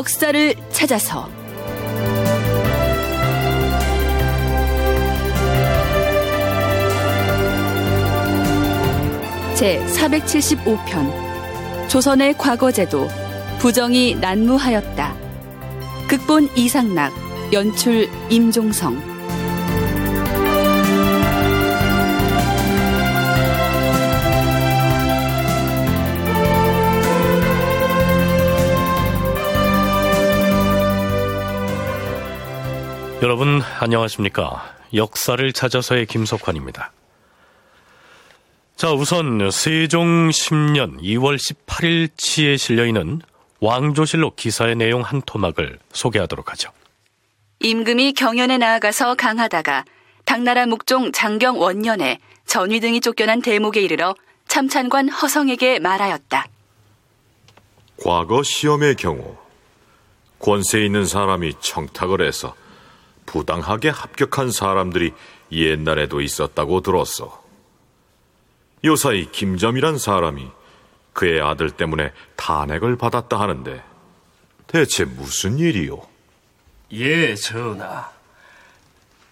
역사를 찾아서 제 475편 조선의 과거제도 부정이 난무하였다. 극본 이상락 연출 임종성 여러분 안녕하십니까? 역사를 찾아서의 김석환입니다. 자, 우선 세종 10년 2월 18일치에 실려 있는 왕조실록 기사의 내용 한 토막을 소개하도록 하죠. 임금이 경연에 나아가서 강하다가 당나라 묵종 장경 원년에 전위 등이 쫓겨난 대목에 이르러 참찬관 허성에게 말하였다. 과거 시험의 경우 권세 있는 사람이 청탁을 해서 부당하게 합격한 사람들이 옛날에도 있었다고 들었어. 요사이 김점이란 사람이 그의 아들 때문에 탄핵을 받았다 하는데 대체 무슨 일이요? 예, 전하.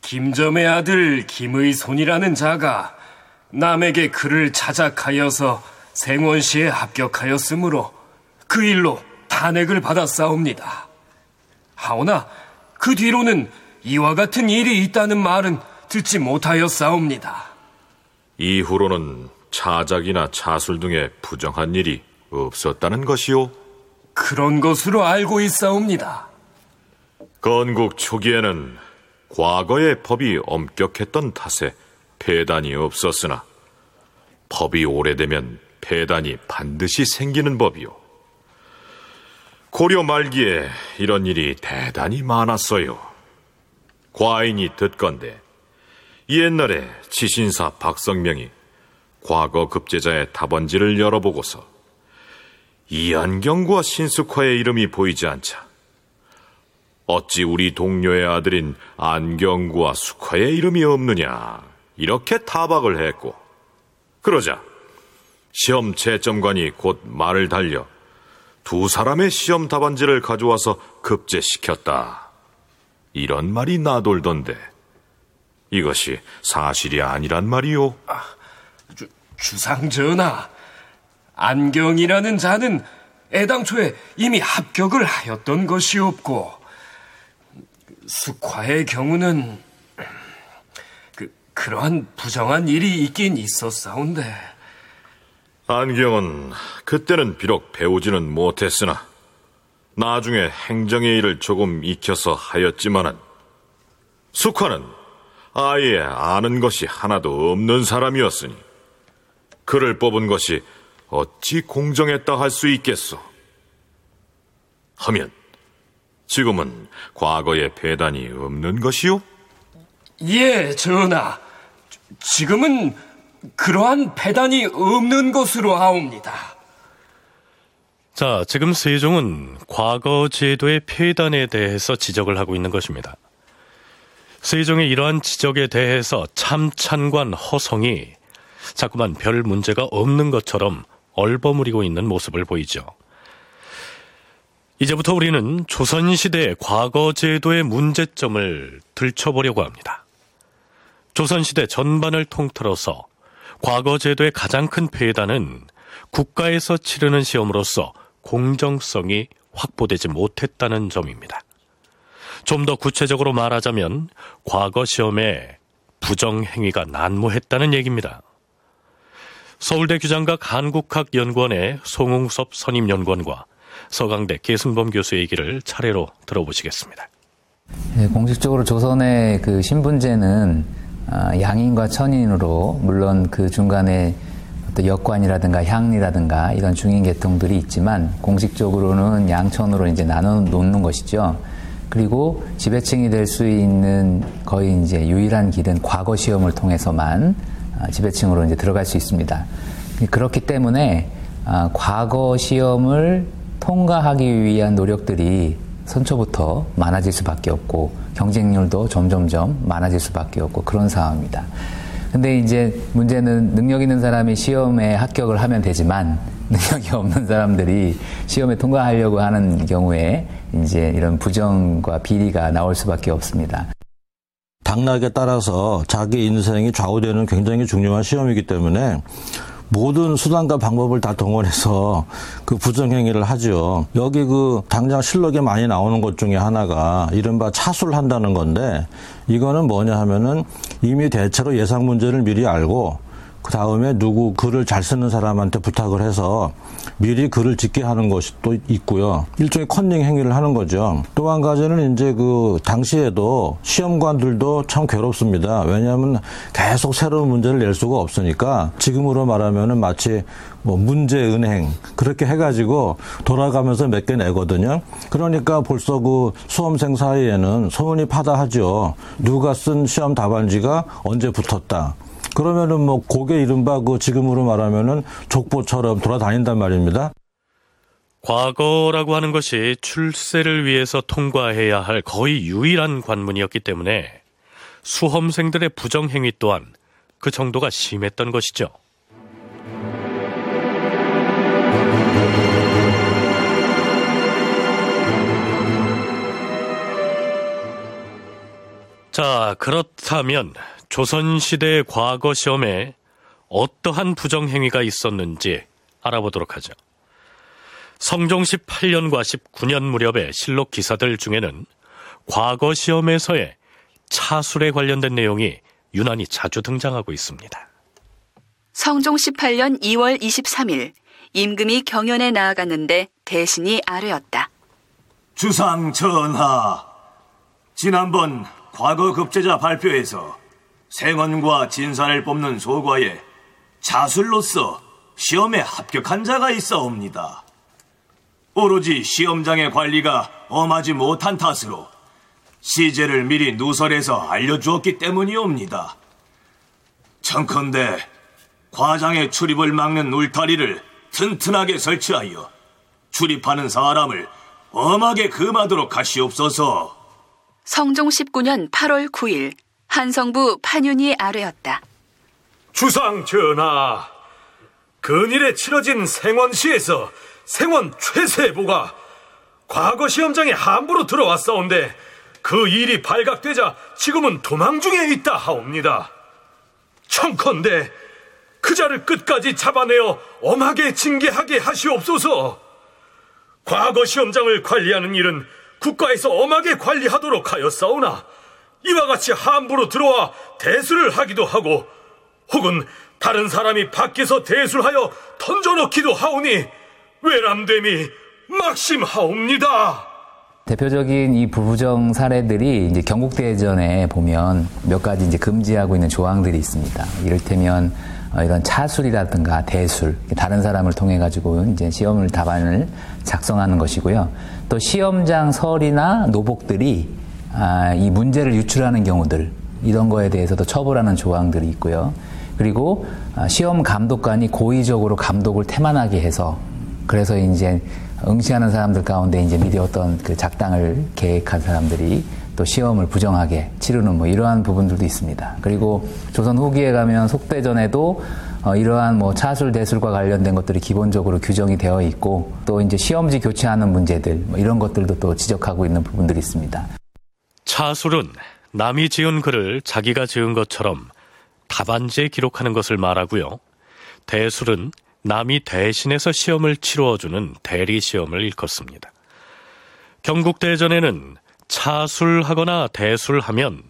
김점의 아들 김의손이라는 자가 남에게 그를 자작하여서 생원시에 합격하였으므로 그 일로 탄핵을 받았사옵니다. 하오나 그 뒤로는 이와 같은 일이 있다는 말은 듣지 못하였사옵니다. 이후로는 차작이나 차술 등의 부정한 일이 없었다는 것이요? 그런 것으로 알고 있사옵니다. 건국 초기에는 과거의 법이 엄격했던 탓에 폐단이 없었으나 법이 오래되면 폐단이 반드시 생기는 법이요. 고려 말기에 이런 일이 대단히 많았어요. 과인이 듣건데 옛날에 지신사 박성명이 과거 급제자의 답원지를 열어보고서 이안경과 신숙화의 이름이 보이지 않자 어찌 우리 동료의 아들인 안경구와 숙화의 이름이 없느냐 이렇게 타박을 했고 그러자 시험 채점관이 곧 말을 달려 두 사람의 시험 답안지를 가져와서 급제시켰다. 이런 말이 나돌던데 이것이 사실이 아니란 말이오. 주, 주상 전하, 안경이라는 자는 애당초에 이미 합격을 하였던 것이었고 숙화의 경우는 그 그러한 부정한 일이 있긴 있었사온데 안경은 그때는 비록 배우지는 못했으나 나중에 행정의 일을 조금 익혀서 하였지만은 숙화는 아예 아는 것이 하나도 없는 사람이었으니 그를 뽑은 것이 어찌 공정했다 할 수 있겠소? 하면 지금은 과거의 배단이 없는 것이요? 예, 전하. 지금은 그러한 배단이 없는 것으로 아옵니다. 자, 지금 세종은 과거 제도의 폐단에 대해서 지적을 하고 있는 것입니다. 세종의 이러한 지적에 대해서 참찬관 허성이 자꾸만 별 문제가 없는 것처럼 얼버무리고 있는 모습을 보이죠. 이제부터 우리는 조선시대의 과거 제도의 문제점을 들춰보려고 합니다. 조선시대 전반을 통틀어서 과거 제도의 가장 큰 폐단은 국가에서 치르는 시험으로서 공정성이 확보되지 못했다는 점입니다. 좀 더 구체적으로 말하자면 과거 시험에 부정행위가 난무했다는 얘기입니다. 서울대 규장각 한국학연구원의 송웅섭 선임연구원과 서강대 계승범 교수의 얘기를 차례로 들어보시겠습니다. 네, 공식적으로 조선의 그 신분제는 아, 양인과 천인으로 물론 그 중간에 어떤 역관이라든가 향리라든가 이런 중인 계통들이 있지만 공식적으로는 양천으로 이제 나눠 놓는 것이죠. 그리고 지배층이 될 수 있는 거의 이제 유일한 길은 과거 시험을 통해서만 아, 지배층으로 이제 들어갈 수 있습니다. 그렇기 때문에 아, 과거 시험을 통과하기 위한 노력들이 선초부터 많아질 수밖에 없고 경쟁률도 점점점 많아질 수밖에 없고 그런 상황입니다. 근데 이제 문제는 능력 있는 사람이 시험에 합격을 하면 되지만 능력이 없는 사람들이 시험에 통과하려고 하는 경우에 이제 이런 부정과 비리가 나올 수밖에 없습니다. 당락에 따라서 자기 인생이 좌우되는 굉장히 중요한 시험이기 때문에 모든 수단과 방법을 다 동원해서 그 부정행위를 하죠. 여기 그 당장 실록에 많이 나오는 것 중에 하나가 이른바 차수를 한다는 건데 이거는 뭐냐 하면은 이미 대체로 예상 문제를 미리 알고 그 다음에 누구 글을 잘 쓰는 사람한테 부탁을 해서 미리 글을 짓게 하는 것이 또 있고요. 일종의 컨닝 행위를 하는 거죠. 또 한 가지는 이제 그 당시에도 시험관들도 참 괴롭습니다. 왜냐하면 계속 새로운 문제를 낼 수가 없으니까 지금으로 말하면은 마치 뭐 문제 은행 그렇게 해가지고 돌아가면서 몇 개 내거든요. 그러니까 벌써 그 수험생 사이에는 소문이 파다하죠. 누가 쓴 시험 답안지가 언제 붙었다. 그러면은 뭐 고개 이른바 그 지금으로 말하면은 족보처럼 돌아다닌단 말입니다. 과거라고 하는 것이 출세를 위해서 통과해야 할 거의 유일한 관문이었기 때문에 수험생들의 부정행위 또한 그 정도가 심했던 것이죠. 자, 그렇다면 조선시대 과거 시험에 어떠한 부정행위가 있었는지 알아보도록 하죠. 성종 18년과 19년 무렵의 실록 기사들 중에는 과거 시험에서의 차술에 관련된 내용이 유난히 자주 등장하고 있습니다. 성종 18년 2월 23일 임금이 경연에 나아갔는데 대신이 아뢰었다. 주상 전하, 지난번 과거 급제자 발표에서 생원과 진사를 뽑는 소과에 자술로서 시험에 합격한 자가 있어옵니다. 오로지 시험장의 관리가 엄하지 못한 탓으로 시제를 미리 누설해서 알려주었기 때문이옵니다. 청컨대 과장의 출입을 막는 울타리를 튼튼하게 설치하여 출입하는 사람을 엄하게 금하도록 하시옵소서. 성종 19년 8월 9일 한성부 판윤이 아뢰었다. 주상 전하, 근일에 치러진 생원시에서 생원 최세보가 과거 시험장에 함부로 들어왔사온데 그 일이 발각되자 지금은 도망 중에 있다 하옵니다. 청컨대 그 자를 끝까지 잡아내어 엄하게 징계하게 하시옵소서. 과거 시험장을 관리하는 일은 국가에서 엄하게 관리하도록 하였사오나 이와 같이 함부로 들어와 대수를 하기도 하고 혹은 다른 사람이 밖에서 대술하여 던져놓기도 하오니 외람됨이 막심하옵니다. 대표적인 이 부부정 사례들이 이제 경국대전에 보면 몇 가지 이제 금지하고 있는 조항들이 있습니다. 이를테면 어, 이런 차술이라든가 대술, 다른 사람을 통해 가지고 이제 시험을 답안을 작성하는 것이고요. 또 시험장 설이나 노복들이 아, 이 문제를 유출하는 경우들 이런 거에 대해서도 처벌하는 조항들이 있고요. 그리고 아, 시험 감독관이 고의적으로 감독을 태만하게 해서 그래서 이제 응시하는 사람들 가운데 이제 미리 어떤 그 작당을 계획한 사람들이 또 시험을 부정하게 치르는 뭐 이러한 부분들도 있습니다. 그리고 조선 후기에 가면 속대전에도 어, 이러한 뭐 차술 대술과 관련된 것들이 기본적으로 규정이 되어 있고 또 이제 시험지 교체하는 문제들 뭐 이런 것들도 또 지적하고 있는 부분들이 있습니다. 차술은 남이 지은 글을 자기가 지은 것처럼 답안지에 기록하는 것을 말하고요. 대술은 남이 대신해서 시험을 치루어주는 대리 시험을 일컫습니다. 경국대전에는 차술하거나 대술하면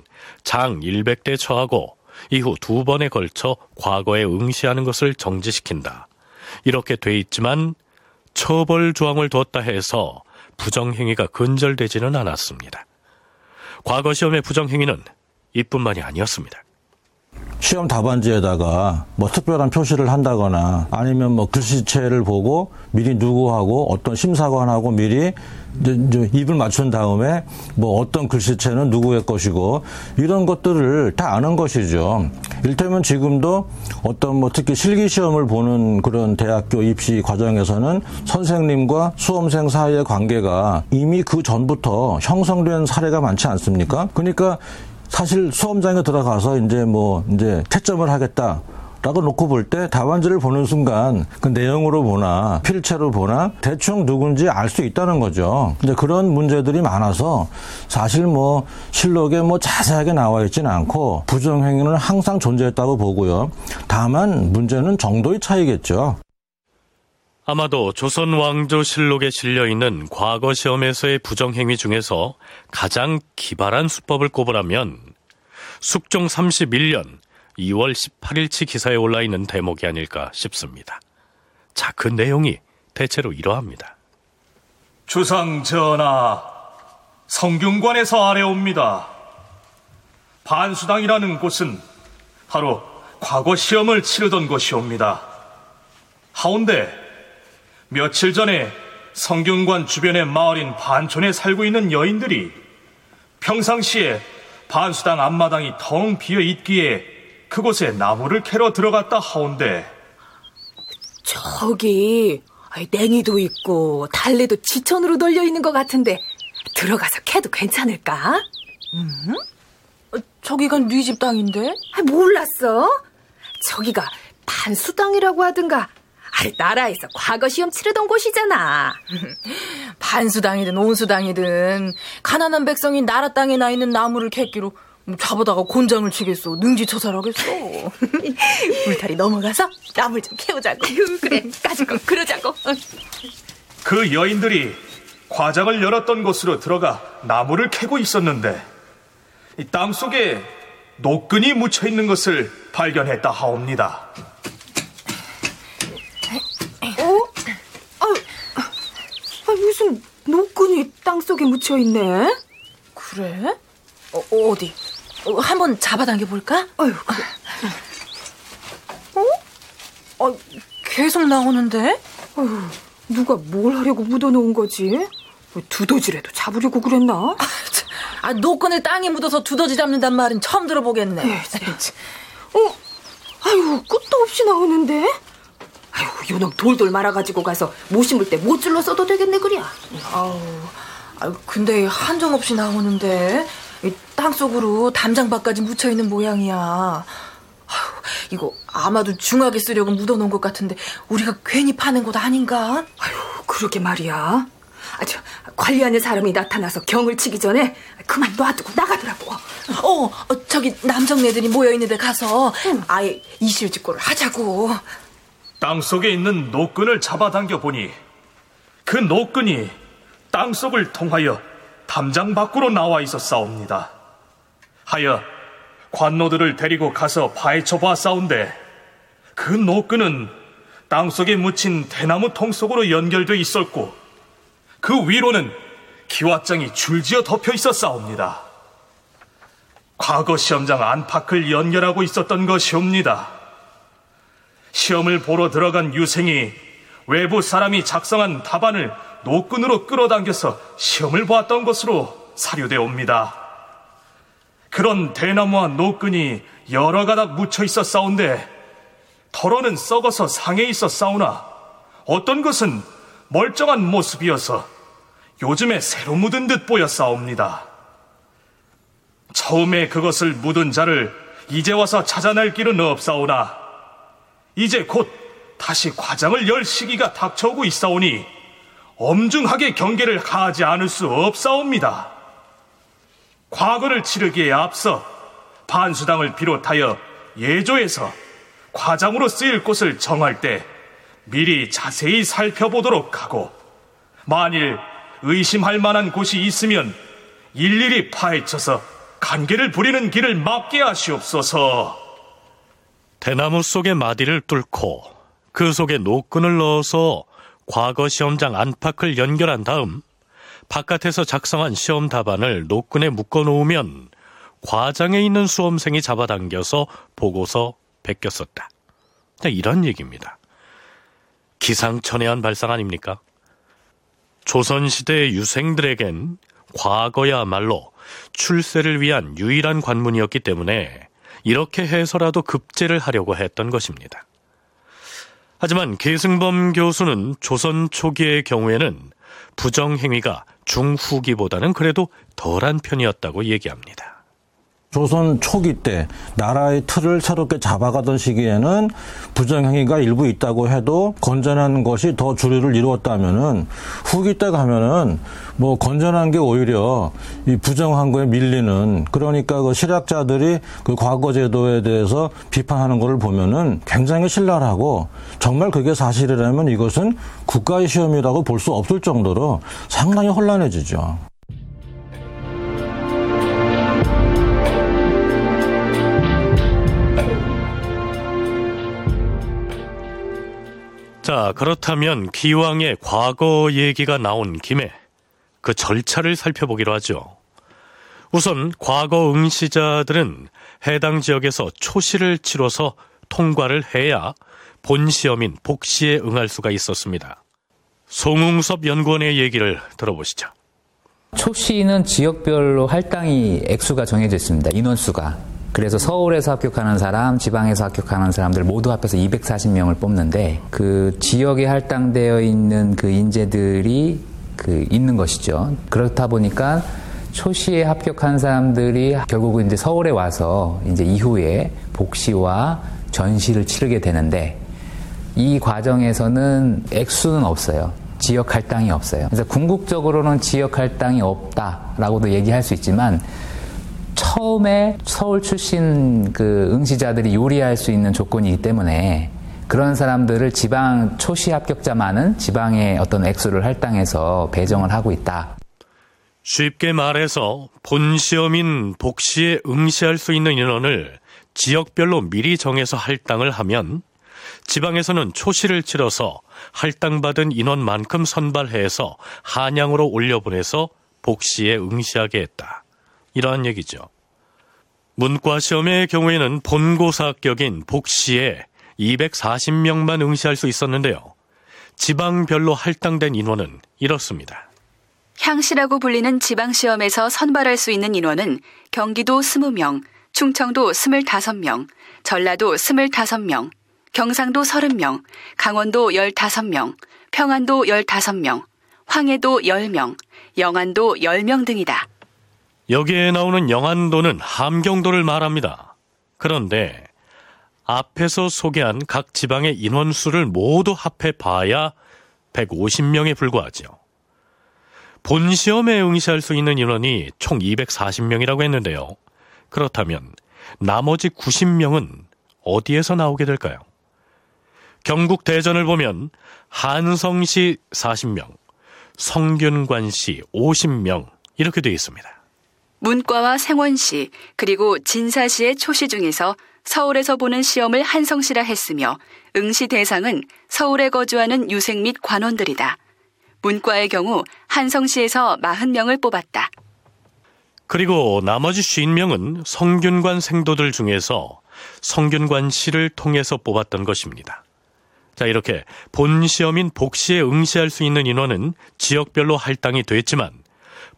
장 100대 처하고 이후 두 번에 걸쳐 과거에 응시하는 것을 정지시킨다. 이렇게 돼 있지만 처벌 조항을 뒀다 해서 부정행위가 근절되지는 않았습니다. 과거 시험의 부정행위는 이뿐만이 아니었습니다. 시험 답안지에다가 뭐 특별한 표시를 한다거나 아니면 뭐 글씨체를 보고 미리 누구하고 어떤 심사관하고 미리 입을 맞춘 다음에 뭐 어떤 글씨체는 누구의 것이고 이런 것들을 다 아는 것이죠. 일테면 지금도 어떤 뭐 특히 실기 시험을 보는 그런 대학교 입시 과정에서는 선생님과 수험생 사이의 관계가 이미 그 전부터 형성된 사례가 많지 않습니까? 그러니까 사실 수험장에 들어가서 이제 뭐 이제 채점을 하겠다. 라고 놓고 볼 때 답안지를 보는 순간 그 내용으로 보나 필체로 보나 대충 누군지 알 수 있다는 거죠. 근데 그런 문제들이 많아서 사실 뭐 실록에 뭐 자세하게 나와 있지는 않고 부정행위는 항상 존재했다고 보고요. 다만 문제는 정도의 차이겠죠. 아마도 조선 왕조실록에 실려 있는 과거 시험에서의 부정행위 중에서 가장 기발한 수법을 꼽으라면 숙종 31년 2월 18일치 기사에 올라 있는 대목이 아닐까 싶습니다. 자, 그 내용이 대체로 이러합니다. 주상 전하, 성균관에서 아래옵니다. 반수당이라는 곳은 바로 과거 시험을 치르던 곳이옵니다. 하운데 며칠 전에 성균관 주변의 마을인 반촌에 살고 있는 여인들이 평상시에 반수당 앞마당이 텅 비어 있기에 그곳에 나무를 캐러 들어갔다 하온데 저기 냉이도 있고 달래도 지천으로 널려 있는 것 같은데 들어가서 캐도 괜찮을까? 음? 저기가 네 집 땅인데? 아, 몰랐어? 저기가 반수당이라고 하든가 아니, 나라에서 과거 시험 치르던 곳이잖아. 반수당이든 온수당이든 가난한 백성이 나라 땅에 나 있는 나무를 캤기로 잡아다가 곤장을 치겠어. 능지처살하겠어. 울타리 넘어가서 나물 좀 캐오자고. 그래, 까짓거 그러자고. 그 여인들이 과장을 열었던 곳으로 들어가 나무를 캐고 있었는데 땅 속에 노끈이 묻혀 있는 것을 발견했다 하옵니다. 아, 무슨 노끈이 땅 속에 묻혀 있네? 그래? 어, 어디? 어, 한번 잡아당겨 볼까? 어휴, 그래. 어? 어? 계속 나오는데? 어휴, 누가 뭘 하려고 묻어놓은 거지? 뭐 두더지라도 잡으려고 그랬나? 아, 노끈을 땅에 묻어서 두더지 잡는단 말은 처음 들어보겠네. 에이, 어? 아유, 끝도 없이 나오는데? 아유, 요놈 돌돌 말아가지고 가서 못 심을 때 못줄러 써도 되겠네, 그랴. 아우, 아유, 근데 한정없이 나오는데 땅 속으로 담장밭까지 묻혀있는 모양이야. 아유, 이거 아마도 중하게 쓰려고 묻어놓은 것 같은데 우리가 괜히 파는 곳 아닌가? 아유, 그러게 말이야. 아주 관리하는 사람이 나타나서 경을 치기 전에 그만 놔두고 나가더라고. 어, 어 저기 남정네들이 모여있는데 가서 응. 아예 이실직고를 하자고. 땅 속에 있는 노끈을 잡아당겨 보니 그 노끈이 땅 속을 통하여 담장 밖으로 나와 있었사옵니다. 하여 관노들을 데리고 가서 파헤쳐 보았사온데 그 노끈은 땅 속에 묻힌 대나무 통 속으로 연결돼 있었고 그 위로는 기와장이 줄지어 덮여 있었사옵니다. 과거 시험장 안팎을 연결하고 있었던 것이옵니다. 시험을 보러 들어간 유생이 외부 사람이 작성한 답안을 노끈으로 끌어당겨서 시험을 보았던 것으로 사료되어 옵니다. 그런 대나무와 노끈이 여러 가닥 묻혀 있어 싸운데 털어는 썩어서 상해 있어 싸우나 어떤 것은 멀쩡한 모습이어서 요즘에 새로 묻은 듯 보여 싸웁니다. 처음에 그것을 묻은 자를 이제 와서 찾아낼 길은 없사오나 이제 곧 다시 과장을 열 시기가 닥쳐오고 있사오니 엄중하게 경계를 하지 않을 수 없사옵니다. 과거를 치르기에 앞서 반수당을 비롯하여 예조에서 과장으로 쓰일 곳을 정할 때 미리 자세히 살펴보도록 하고 만일 의심할 만한 곳이 있으면 일일이 파헤쳐서 관계를 부리는 길을 막게 하시옵소서. 대나무 속의 마디를 뚫고 그 속에 노끈을 넣어서 과거 시험장 안팎을 연결한 다음 바깥에서 작성한 시험 답안을 노끈에 묶어 놓으면 과장에 있는 수험생이 잡아당겨서 보고서 베꼈었다. 이런 얘기입니다. 기상천외한 발상 아닙니까? 조선시대의 유생들에겐 과거야말로 출세를 위한 유일한 관문이었기 때문에 이렇게 해서라도 급제를 하려고 했던 것입니다. 하지만 계승범 교수는 조선 초기의 경우에는 부정행위가 중후기보다는 그래도 덜한 편이었다고 얘기합니다. 조선 초기 때 나라의 틀을 새롭게 잡아가던 시기에는 부정행위가 일부 있다고 해도 건전한 것이 더 주류를 이루었다면은 후기 때 가면은 뭐 건전한 게 오히려 이 부정한 거에 밀리는 그러니까 그 실학자들이 그 과거 제도에 대해서 비판하는 것을 보면은 굉장히 신랄하고 정말 그게 사실이라면 이것은 국가의 시험이라고 볼 수 없을 정도로 상당히 혼란해지죠. 자, 그렇다면 기왕의 과거 얘기가 나온 김에 그 절차를 살펴보기로 하죠. 우선 과거 응시자들은 해당 지역에서 초시를 치러서 통과를 해야 본 시험인 복시에 응할 수가 있었습니다. 송웅섭 연구원의 얘기를 들어보시죠. 초시는 지역별로 할당이 액수가 정해져 있습니다. 인원수가. 그래서 서울에서 합격하는 사람, 지방에서 합격하는 사람들 모두 합해서 240명을 뽑는데 그 지역에 할당되어 있는 그 인재들이 그 있는 것이죠. 그렇다 보니까 초시에 합격한 사람들이 결국은 이제 서울에 와서 이제 이후에 복시와 전시를 치르게 되는데 이 과정에서는 액수는 없어요. 지역 할당이 없어요. 그래서 궁극적으로는 지역 할당이 없다라고도 얘기할 수 있지만 처음에 서울 출신 그 응시자들이 요리할 수 있는 조건이기 때문에 그런 사람들을 지방 초시 합격자만은 지방의 어떤 액수를 할당해서 배정을 하고 있다. 쉽게 말해서 본 시험인 복시에 응시할 수 있는 인원을 지역별로 미리 정해서 할당을 하면 지방에서는 초시를 치러서 할당받은 인원만큼 선발해서 한양으로 올려보내서 복시에 응시하게 했다. 이러한 얘기죠. 문과 시험의 경우에는 본고사 합격인 복시에 240명만 응시할 수 있었는데요. 지방별로 할당된 인원은 이렇습니다. 향시라고 불리는 지방시험에서 선발할 수 있는 인원은 경기도 20명, 충청도 25명, 전라도 25명, 경상도 30명, 강원도 15명, 평안도 15명, 황해도 10명, 영안도 10명 등이다. 여기에 나오는 영안도는 함경도를 말합니다. 그런데 앞에서 소개한 각 지방의 인원수를 모두 합해 봐야 150명에 불과하죠. 본 시험에 응시할 수 있는 인원이 총 240명이라고 했는데요. 그렇다면 나머지 90명은 어디에서 나오게 될까요? 경국 대전을 보면 한성시 40명, 성균관시 50명 이렇게 되어 있습니다. 문과와 생원시 그리고 진사시의 초시 중에서 서울에서 보는 시험을 한성시라 했으며 응시 대상은 서울에 거주하는 유생 및 관원들이다. 문과의 경우 한성시에서 40명을 뽑았다. 그리고 나머지 50명은 성균관 생도들 중에서 성균관 시를 통해서 뽑았던 것입니다. 자, 이렇게 본 시험인 복시에 응시할 수 있는 인원은 지역별로 할당이 됐지만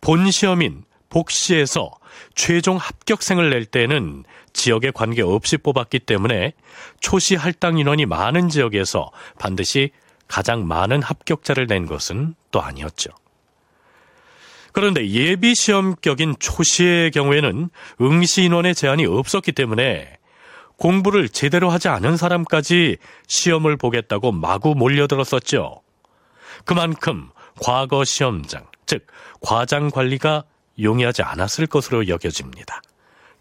본 시험인 복시에서 최종 합격생을 낼 때는 지역에 관계없이 뽑았기 때문에 초시 할당 인원이 많은 지역에서 반드시 가장 많은 합격자를 낸 것은 또 아니었죠. 그런데 예비 시험격인 초시의 경우에는 응시 인원의 제한이 없었기 때문에 공부를 제대로 하지 않은 사람까지 시험을 보겠다고 마구 몰려들었었죠. 그만큼 과거 시험장, 즉 과장 관리가 용이하지 않았을 것으로 여겨집니다.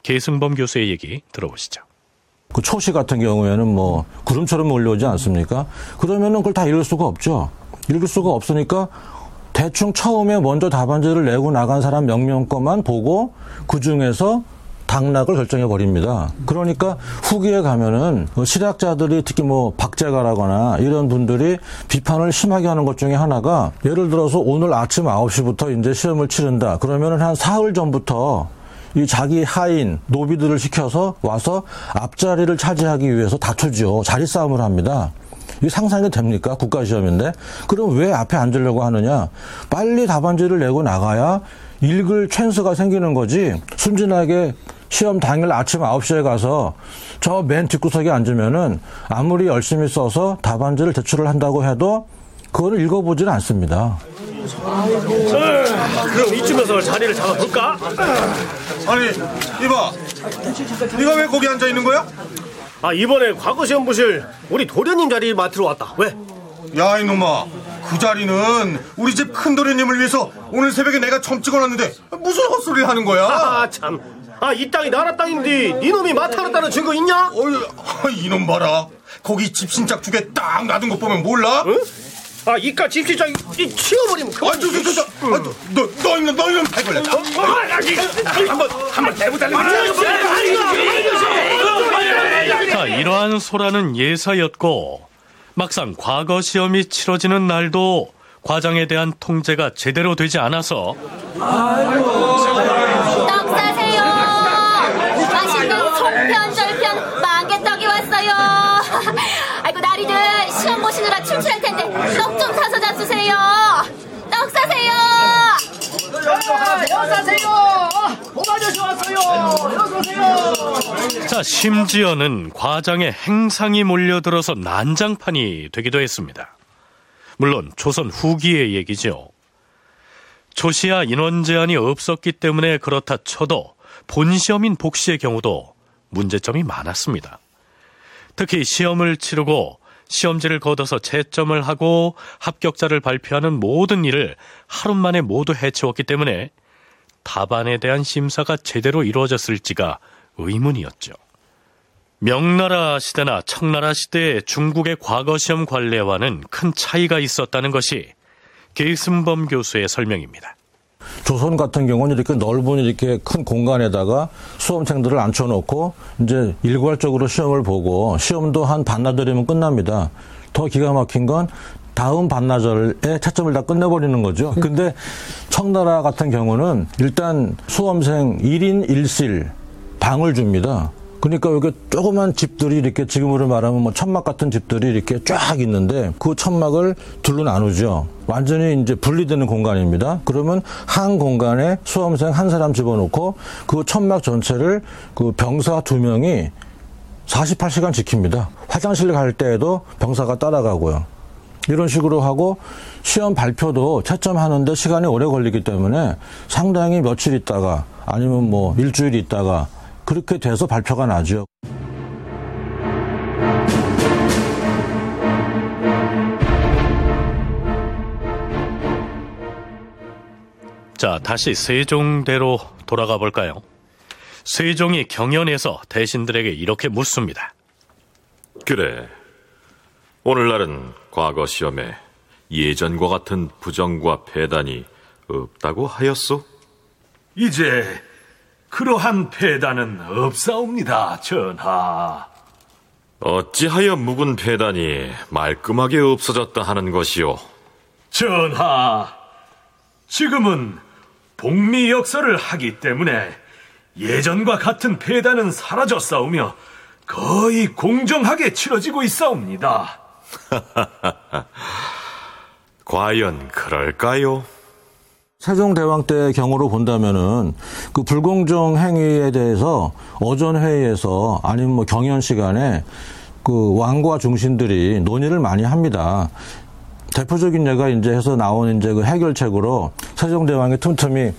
계승범 교수의 얘기 들어보시죠. 그 초시 같은 경우에는 뭐 구름처럼 몰려오지 않습니까? 그러면은 그걸 다 읽을 수가 없죠. 읽을 수가 없으니까 대충 처음에 먼저 답안지를 내고 나간 사람 명명 것만 보고 그 중에서 당락을 결정해 버립니다. 그러니까 후기에 가면은 그 실학자들이 특히 뭐 박재가라거나 이런 분들이 비판을 심하게 하는 것 중에 하나가 예를 들어서 오늘 아침 9시부터 이제 시험을 치른다. 그러면은 한 사흘 전부터 이 자기 하인 노비들을 시켜서 와서 앞자리를 차지하기 위해서 다투죠. 자리 싸움을 합니다. 이게 상상이 됩니까? 국가시험인데. 그럼 왜 앞에 앉으려고 하느냐? 빨리 답안지를 내고 나가야 읽을 찬스가 생기는 거지. 순진하게 시험 당일 아침 9시에 가서 저 맨 뒷구석에 앉으면은 아무리 열심히 써서 답안지를 제출을 한다고 해도 그거를 읽어보지는 않습니다. 그럼 이쯤에서 자리를 잡아볼까? 아니, 이봐. 네가 왜 거기 앉아 있는 거야? 아 이번에 과거 시험부실 우리 도련님 자리 맡으러 왔다. 왜? 야 이놈아 그 자리는 우리 집 큰 도련님을 위해서 오늘 새벽에 내가 점 찍어놨는데 무슨 헛소리 하는 거야? 아 참. 아 이 땅이 나라 땅인데 이놈이 맡아놨다는 증거 있냐? 어이, 이놈 봐라. 거기 집신짝 두 개 딱 놔둔 거 보면 몰라? 응? 아 이깟 집신짝 이 치워버리면 아, 저, 저, 저, 저, 아, 너, 너, 너 이놈, 너 이놈 발 걸렸다. 한번, 한번 내보자. 자, 이러한 소라는 예사였고 막상 과거 시험이 치러지는 날도 과정에 대한 통제가 제대로 되지 않아서 떡 사세요. 맛있는 송편, 절편, 만개떡이 왔어요. 아이고 나리들 시험 보시느라 출출할 텐데 떡 좀 사서 잡수세요. 떡 사세요. 여 사세요. 도마저씨 왔어요. 여기 오세요. 자, 심지어는 과장에 행상이 몰려들어서 난장판이 되기도 했습니다. 물론 조선 후기의 얘기죠. 초시야 인원 제한이 없었기 때문에 그렇다 쳐도 본시험인 복시의 경우도 문제점이 많았습니다. 특히 시험을 치르고 시험지를 걷어서 채점을 하고 합격자를 발표하는 모든 일을 하루 만에 모두 해치웠기 때문에 답안에 대한 심사가 제대로 이루어졌을지가 의문이었죠. 명나라 시대나 청나라 시대의 중국의 과거 시험 관례와는 큰 차이가 있었다는 것이 계승범 교수의 설명입니다. 조선 같은 경우는 이렇게 넓은 이렇게 큰 공간에다가 수험생들을 앉혀놓고 이제 일괄적으로 시험을 보고 시험도 한 반나절이면 끝납니다. 더 기가 막힌 건 다음 반나절에 채점을 다 끝내버리는 거죠. 근데 청나라 같은 경우는 일단 수험생 1인 1실 방을 줍니다. 그러니까 여기 조그만 집들이 이렇게 지금으로 말하면 뭐 천막 같은 집들이 이렇게 쫙 있는데 그 천막을 둘로 나누죠. 완전히 이제 분리되는 공간입니다. 그러면 한 공간에 수험생 한 사람 집어넣고 그 천막 전체를 그 병사 두 명이 48시간 지킵니다. 화장실 갈 때에도 병사가 따라가고요. 이런 식으로 하고 시험 발표도 채점하는데 시간이 오래 걸리기 때문에 상당히 며칠 있다가 아니면 뭐 일주일 있다가 그렇게 돼서 발표가 나죠. 자, 다시 세종대로 돌아가 볼까요? 세종이 경연에서 대신들에게 이렇게 묻습니다. 그래. 오늘날은 과거 시험에 예전과 같은 부정과 폐단이 없다고 하였소? 이제 그러한 폐단은 없사옵니다, 전하. 어찌하여 묵은 폐단이 말끔하게 없어졌다 하는 것이오? 전하, 지금은 복미 역사를 하기 때문에 예전과 같은 폐단은 사라졌사오며 거의 공정하게 치러지고 있사옵니다. 과연 그럴까요? 세종대왕 때 경우로 본다면은 그 불공정 행위에 대해서 오전 회의에서 아니면 뭐 경연 시간에 그 왕과 중신들이 논의를 많이 합니다. 대표적인 예가 이제 해서 나온 이제 그 해결책으로 세종대왕이 틈틈이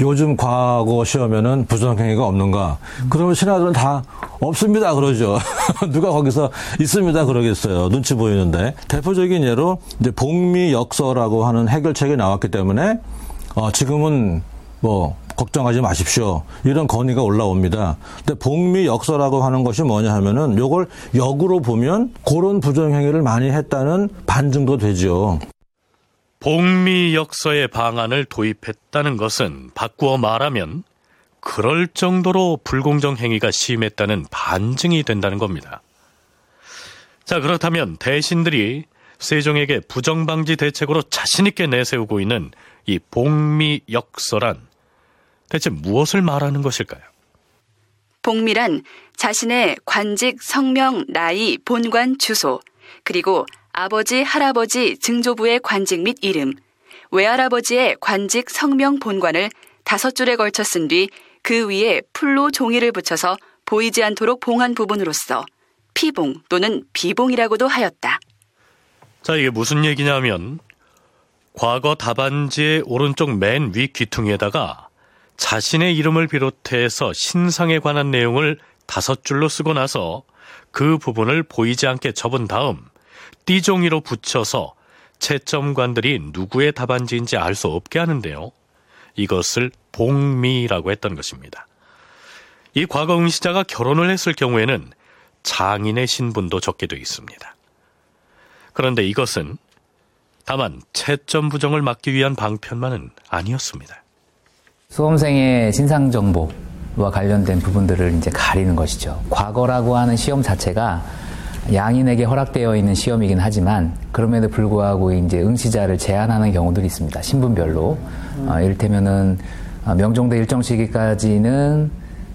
요즘 과거 시험에는 부정행위가 없는가? 그러면 신하들은 다 없습니다 그러죠. 누가 거기서 있습니다 그러겠어요. 눈치 보이는데 대표적인 예로 이제 복미 역서라고 하는 해결책이 나왔기 때문에 어, 지금은 뭐 걱정하지 마십시오. 이런 건의가 올라옵니다. 근데 복미 역서라고 하는 것이 뭐냐 하면은 요걸 역으로 보면 그런 부정행위를 많이 했다는 반증도 되죠. 복미 역서의 방안을 도입했다는 것은 바꾸어 말하면 그럴 정도로 불공정 행위가 심했다는 반증이 된다는 겁니다. 자, 그렇다면 대신들이 세종에게 부정방지 대책으로 자신있게 내세우고 있는 이 복미 역서란 대체 무엇을 말하는 것일까요? 복미란 자신의 관직, 성명, 나이, 본관, 주소, 그리고 아버지, 할아버지, 증조부의 관직 및 이름, 외할아버지의 관직, 성명, 본관을 다섯 줄에 걸쳐 쓴 뒤 그 위에 풀로 종이를 붙여서 보이지 않도록 봉한 부분으로서 피봉 또는 비봉이라고도 하였다. 자, 이게 무슨 얘기냐면 과거 답안지의 오른쪽 맨 위 귀퉁이에다가 자신의 이름을 비롯해서 신상에 관한 내용을 다섯 줄로 쓰고 나서 그 부분을 보이지 않게 접은 다음 띠종이로 붙여서 채점관들이 누구의 답안지인지 알 수 없게 하는데요. 이것을 복미라고 했던 것입니다. 이 과거 응시자가 결혼을 했을 경우에는 장인의 신분도 적게 되어 있습니다. 그런데 이것은 다만 채점 부정을 막기 위한 방편만은 아니었습니다. 수험생의 신상 정보와 관련된 부분들을 이제 가리는 것이죠. 과거라고 하는 시험 자체가 양인에게 허락되어 있는 시험이긴 하지만 그럼에도 불구하고 이제 응시자를 제한하는 경우들이 있습니다. 신분별로 어, 이를테면은 어, 명종대 일정 시기까지는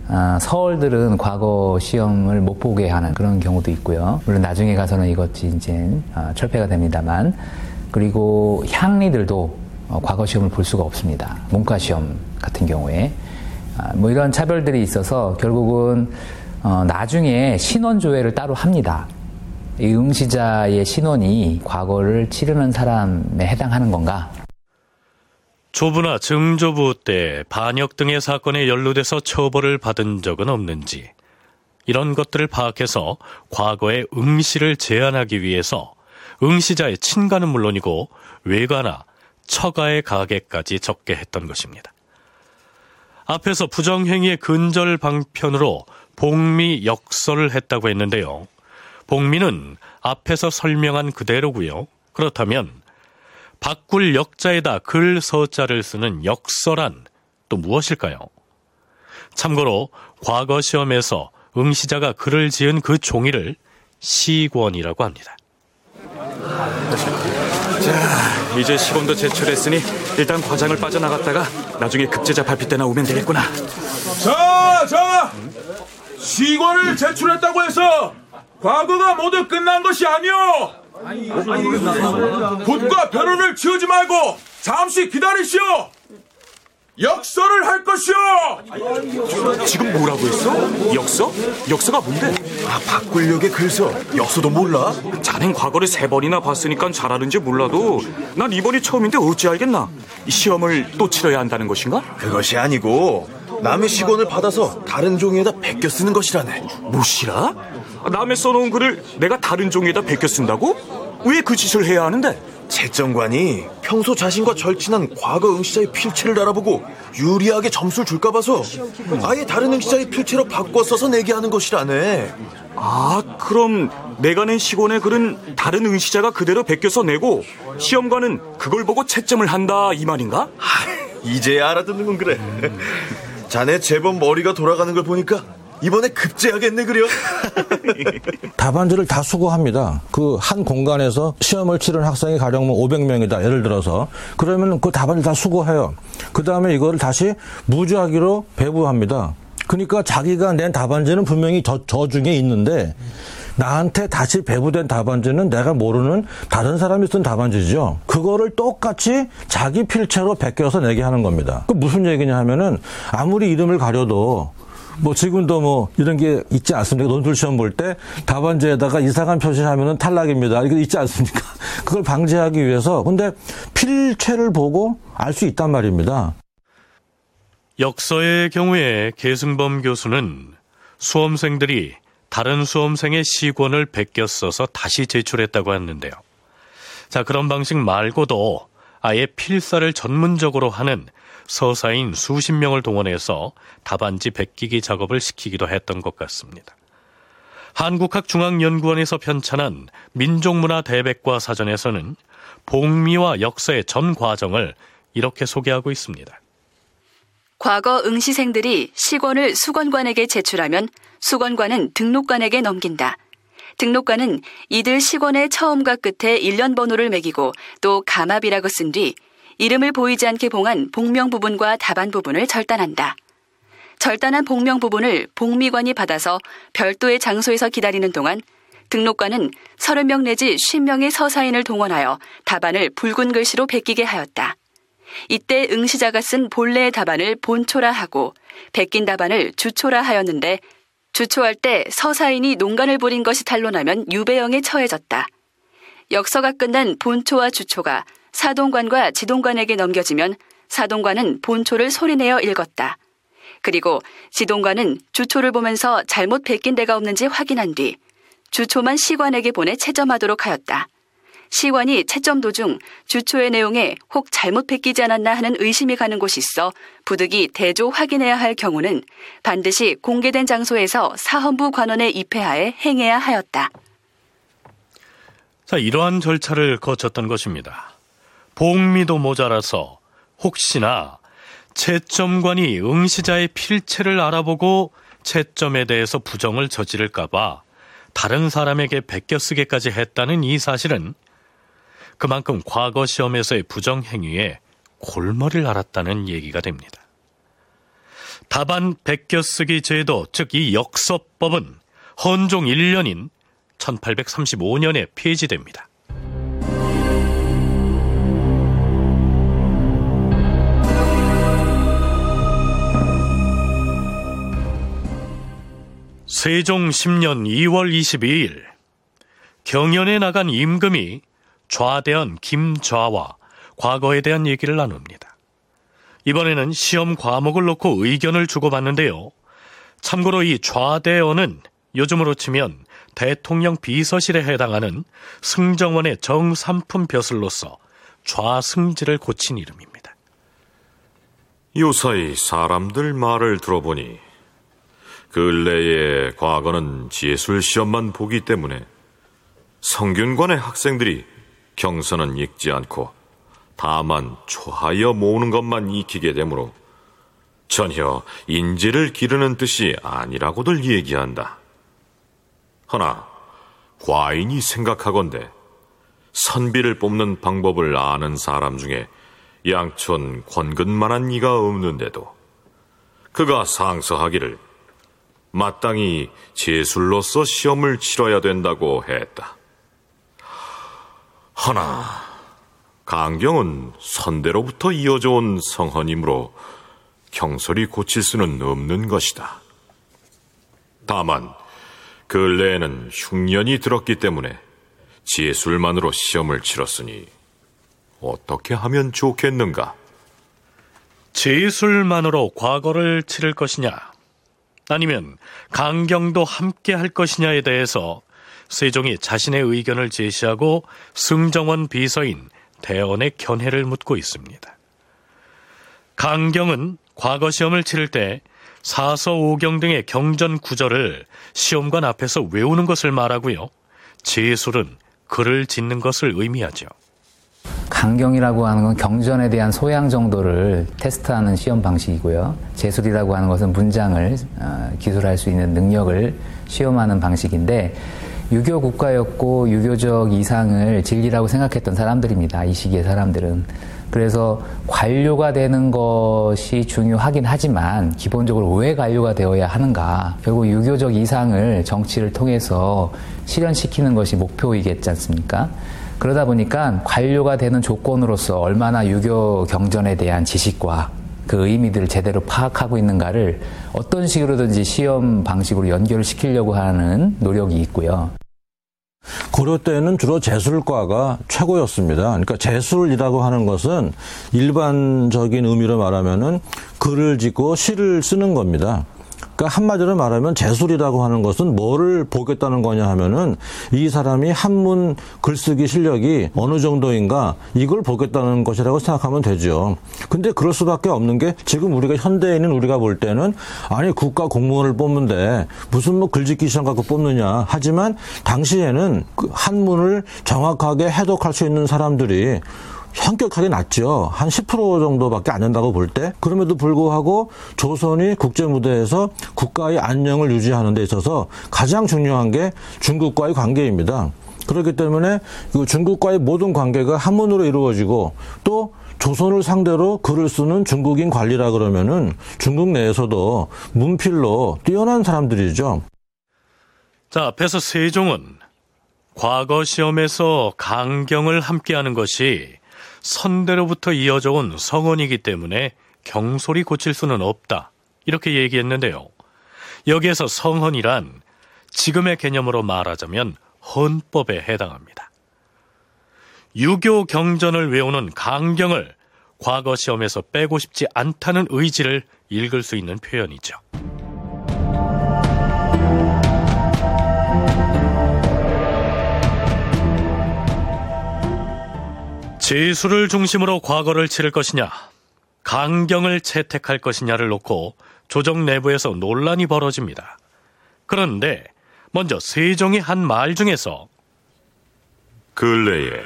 어, 서울들은 과거 시험을 못 보게 하는 그런 경우도 있고요. 물론 나중에 가서는 이것이 이제 어, 철폐가 됩니다만 그리고 향리들도 어, 과거 시험을 볼 수가 없습니다. 문과 시험 같은 경우에 아, 뭐 이런 차별들이 있어서 결국은 어, 나중에 신원 조회를 따로 합니다. 이 응시자의 신원이 과거를 치르는 사람에 해당하는 건가? 조부나 증조부 때 반역 등의 사건에 연루돼서 처벌을 받은 적은 없는지 이런 것들을 파악해서 과거의 응시를 제한하기 위해서 응시자의 친가는 물론이고 외가나 처가의 가게까지 적게 했던 것입니다. 앞에서 부정행위의 근절 방편으로 복미 역설을 했다고 했는데요. 복미는 앞에서 설명한 그대로고요. 그렇다면 바꿀 역자에다 글 서자를 쓰는 역설란 또 무엇일까요? 참고로 과거 시험에서 응시자가 글을 지은 그 종이를 시권이라고 합니다. 자, 이제 시범도 제출했으니 일단 과장을 빠져나갔다가 나중에 급제자 발표 때나 오면 되겠구나. 자, 자! 시권을 제출했다고 해서 과거가 모두 끝난 것이 아니오! 붓과 벼슬을 치우지 말고 잠시 기다리시오! 역설을 할 것이오! 지금 뭐라고 했어? 역서? 역서가 뭔데? 아, 바꿀력의 글서. 역서도 몰라? 자넨 과거를 세 번이나 봤으니까 잘하는지 몰라도 난 이번이 처음인데 어찌 알겠나? 이 시험을 또 치러야 한다는 것인가? 그것이 아니고 남의 시권을 받아서 다른 종이에다 베껴 쓰는 것이라네. 무시라? 남의 써놓은 글을 내가 다른 종이에다 베껴 쓴다고? 왜 그 짓을 해야 하는데? 채점관이 평소 자신과 절친한 과거 응시자의 필체를 알아보고 유리하게 점수를 줄까 봐서 아예 다른 응시자의 필체로 바꿔 써서 내게 하는 것이라네. 아, 그럼 내가 낸 시곤의 글은 다른 응시자가 그대로 베껴서 내고 시험관은 그걸 보고 채점을 한다 이 말인가? 이제야 알아듣는군 그래. 자네 제법 머리가 돌아가는 걸 보니까 이번에 급제하겠네 그려. 답안지를 다 수거합니다. 그 한 공간에서 시험을 치른 학생이 가령 뭐 500명이다. 예를 들어서. 그러면 그 답안지 다 수거해요. 그 다음에 이거를 다시 무작위로 배부합니다. 그러니까 자기가 낸 답안지는 분명히 저, 저 중에 있는데 나한테 다시 배부된 답안지는 내가 모르는 다른 사람이 쓴 답안지죠. 그거를 똑같이 자기 필체로 베껴서 내게 하는 겁니다. 그 무슨 얘기냐 하면은 아무리 이름을 가려도 뭐 지금도 뭐 이런 게 있지 않습니까? 논술 시험 볼 때 답안지에다가 이상한 표시하면은 탈락입니다. 이거 있지 않습니까? 그걸 방지하기 위해서 근데 필체를 보고 알 수 있단 말입니다. 역서의 경우에 계승범 교수는 수험생들이 다른 수험생의 시권을 베껴 써서 다시 제출했다고 했는데요. 자, 그런 방식 말고도 아예 필사를 전문적으로 하는 서사인 수십 명을 동원해서 답안지 베끼기 작업을 시키기도 했던 것 같습니다. 한국학중앙연구원에서 편찬한 민족문화 대백과 사전에서는 복미와 역사의 전 과정을 이렇게 소개하고 있습니다. 과거 응시생들이 시권을 수건관에게 제출하면 수건관은 등록관에게 넘긴다. 등록관은 이들 시권의 처음과 끝에 일련 번호를 매기고 또 가마비라고 쓴 뒤 이름을 보이지 않게 봉한 복명 부분과 답안 부분을 절단한다. 절단한 복명 부분을 복미관이 받아서 별도의 장소에서 기다리는 동안 등록관은 30명 내지 50명의 서사인을 동원하여 답안을 붉은 글씨로 베끼게 하였다. 이때 응시자가 쓴 본래의 답안을 본초라 하고 베낀 답안을 주초라 하였는데 주초할 때 서사인이 농간을 부린 것이 탄로나면 유배형에 처해졌다. 역서가 끝난 본초와 주초가 사동관과 지동관에게 넘겨지면 사동관은 본초를 소리내어 읽었다. 그리고 지동관은 주초를 보면서 잘못 베낀 데가 없는지 확인한 뒤 주초만 시관에게 보내 채점하도록 하였다. 시관이 채점 도중 주초의 내용에 혹 잘못 베끼지 않았나 하는 의심이 가는 곳이 있어 부득이 대조 확인해야 할 경우는 반드시 공개된 장소에서 사헌부 관원의 입회하에 행해야 하였다. 자, 이러한 절차를 거쳤던 것입니다. 복미도 모자라서 혹시나 채점관이 응시자의 필체를 알아보고 채점에 대해서 부정을 저지를까봐 다른 사람에게 베껴 쓰기까지 했다는 이 사실은 그만큼 과거 시험에서의 부정 행위에 골머리를 앓았다는 얘기가 됩니다. 다반 베껴쓰기 제도, 즉 이 역서법은 헌종 1년인 1835년에 폐지됩니다. 세종 10년 2월 22일 경연에 나간 임금이 좌대원 김좌와 과거에 대한 얘기를 나눕니다. 이번에는 시험 과목을 놓고 의견을 주고받는데요. 참고로 이 좌대원은 요즘으로 치면 대통령 비서실에 해당하는 승정원의 정삼품 벼슬로서 좌승지를 고친 이름입니다. 요사이 사람들 말을 들어보니 근래의 과거는 예술 시험만 보기 때문에 성균관의 학생들이 경선은 읽지 않고 다만 초하여 모으는 것만 익히게 되므로 전혀 인재를 기르는 뜻이 아니라고들 얘기한다. 허나 과인이 생각하건대 선비를 뽑는 방법을 아는 사람 중에 양촌 권근만한 이가 없는데도 그가 상서하기를 마땅히 제술로서 시험을 치러야 된다고 했다. 허나 강경은 선대로부터 이어져 온 성헌이므로 경솔히 고칠 수는 없는 것이다. 다만 근래에는 흉년이 들었기 때문에 제술만으로 시험을 치렀으니 어떻게 하면 좋겠는가? 제술만으로 과거를 치를 것이냐, 아니면 강경도 함께 할 것이냐에 대해서 세종이 자신의 의견을 제시하고 승정원 비서인 대원의 견해를 묻고 있습니다. 강경은 과거 시험을 치를 때 사서 오경 등의 경전 구절을 시험관 앞에서 외우는 것을 말하고요. 제술은 글을 짓는 것을 의미하죠. 강경이라고 하는 건 경전에 대한 소양 정도를 테스트하는 시험 방식이고요. 제술이라고 하는 것은 문장을 어, 기술할 수 있는 능력을 시험하는 방식인데 유교 국가였고 유교적 이상을 진리라고 생각했던 사람들입니다. 이 시기의 사람들은. 그래서 관료가 되는 것이 중요하긴 하지만 기본적으로 왜 관료가 되어야 하는가? 결국 유교적 이상을 정치를 통해서 실현시키는 것이 목표이겠지 않습니까? 그러다 보니까 관료가 되는 조건으로서 얼마나 유교 경전에 대한 지식과 그 의미들을 제대로 파악하고 있는가를 어떤 식으로든지 시험 방식으로 연결을 시키려고 하는 노력이 있고요. 고려 때는 주로 제술과가 최고였습니다. 그러니까 제술이라고 하는 것은 일반적인 의미로 말하면은 글을 짓고 시를 쓰는 겁니다. 그러니까 한마디로 말하면 재술이라고 하는 것은 뭐를 보겠다는 거냐 하면은 이 사람이 한문 글쓰기 실력이 어느 정도인가 이걸 보겠다는 것이라고 생각하면 되죠. 근데 그럴 수밖에 없는 게 지금 우리가 현대인은 우리가 볼 때는 아니 국가 공무원을 뽑는데 무슨 뭐 글짓기 시험 갖고 뽑느냐 하지만 당시에는 그 한문을 정확하게 해독할 수 있는 사람들이 현격하게 낮죠. 한 10% 정도밖에 안 된다고 볼 때. 그럼에도 불구하고 조선이 국제 무대에서 국가의 안녕을 유지하는 데 있어서 가장 중요한 게 중국과의 관계입니다. 그렇기 때문에 그 중국과의 모든 관계가 한문으로 이루어지고 또 조선을 상대로 글을 쓰는 중국인 관리라 그러면은 중국 내에서도 문필로 뛰어난 사람들이죠. 자, 앞에서 세종은 과거 시험에서 강경을 함께하는 것이 선대로부터 이어져 온 성언이기 때문에 경솔이 고칠 수는 없다. 이렇게 얘기했는데요. 여기에서 성헌이란 지금의 개념으로 말하자면 헌법에 해당합니다. 유교 경전을 외우는 강경을 과거 시험에서 빼고 싶지 않다는 의지를 읽을 수 있는 표현이죠. 재수를 중심으로 과거를 치를 것이냐, 강경을 채택할 것이냐를 놓고 조정 내부에서 논란이 벌어집니다. 그런데 먼저 세종이 한 말 중에서 근래에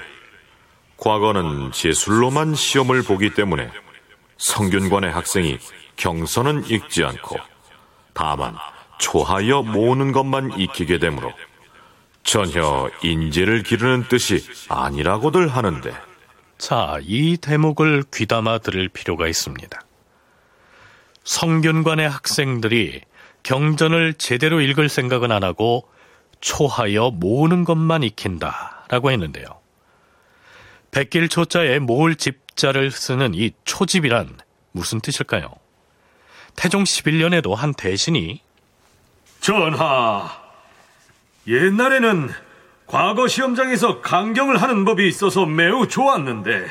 과거는 제술로만 시험을 보기 때문에 성균관의 학생이 경서는 읽지 않고 다만 초하여 모으는 것만 익히게 되므로 전혀 인재를 기르는 뜻이 아니라고들 하는데 자, 이 대목을 귀담아 들을 필요가 있습니다. 성균관의 학생들이 경전을 제대로 읽을 생각은 안 하고 초하여 모으는 것만 익힌다 라고 했는데요. 백길 초자에 모을 집자를 쓰는 이 초집이란 무슨 뜻일까요? 태종 11년에도 한 대신이 전하, 옛날에는 과거 시험장에서 강경을 하는 법이 있어서 매우 좋았는데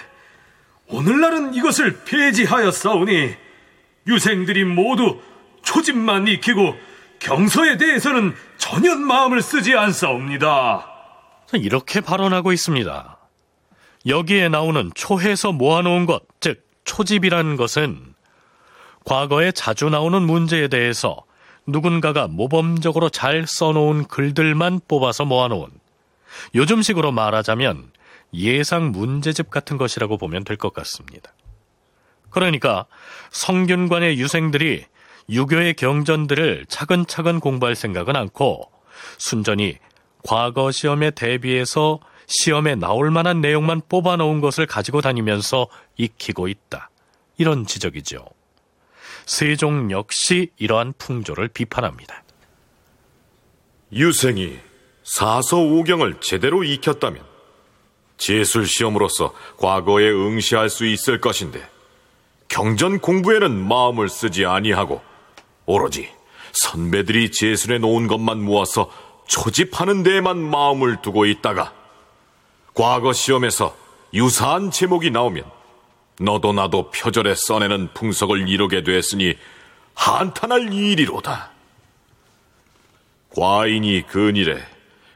오늘날은 이것을 폐지하였사오니 유생들이 모두 초집만 익히고 경서에 대해서는 전혀 마음을 쓰지 않사옵니다. 이렇게 발언하고 있습니다. 여기에 나오는 초해서 모아놓은 것, 즉 초집이라는 것은 과거에 자주 나오는 문제에 대해서 누군가가 모범적으로 잘 써놓은 글들만 뽑아서 모아놓은 요즘식으로 말하자면 예상 문제집 같은 것이라고 보면 될 것 같습니다. 그러니까 성균관의 유생들이 유교의 경전들을 차근차근 공부할 생각은 않고 순전히 과거 시험에 대비해서 시험에 나올 만한 내용만 뽑아놓은 것을 가지고 다니면서 익히고 있다. 이런 지적이죠. 세종 역시 이러한 풍조를 비판합니다. 유생이 사서 오경을 제대로 익혔다면 제술 시험으로서 과거에 응시할 수 있을 것인데 경전 공부에는 마음을 쓰지 아니하고 오로지 선배들이 제술해 놓은 것만 모아서 초집하는 데에만 마음을 두고 있다가 과거 시험에서 유사한 제목이 나오면 너도 나도 표절에 써내는 풍속을 이루게 됐으니 한탄할 일이로다. 과인이 근일에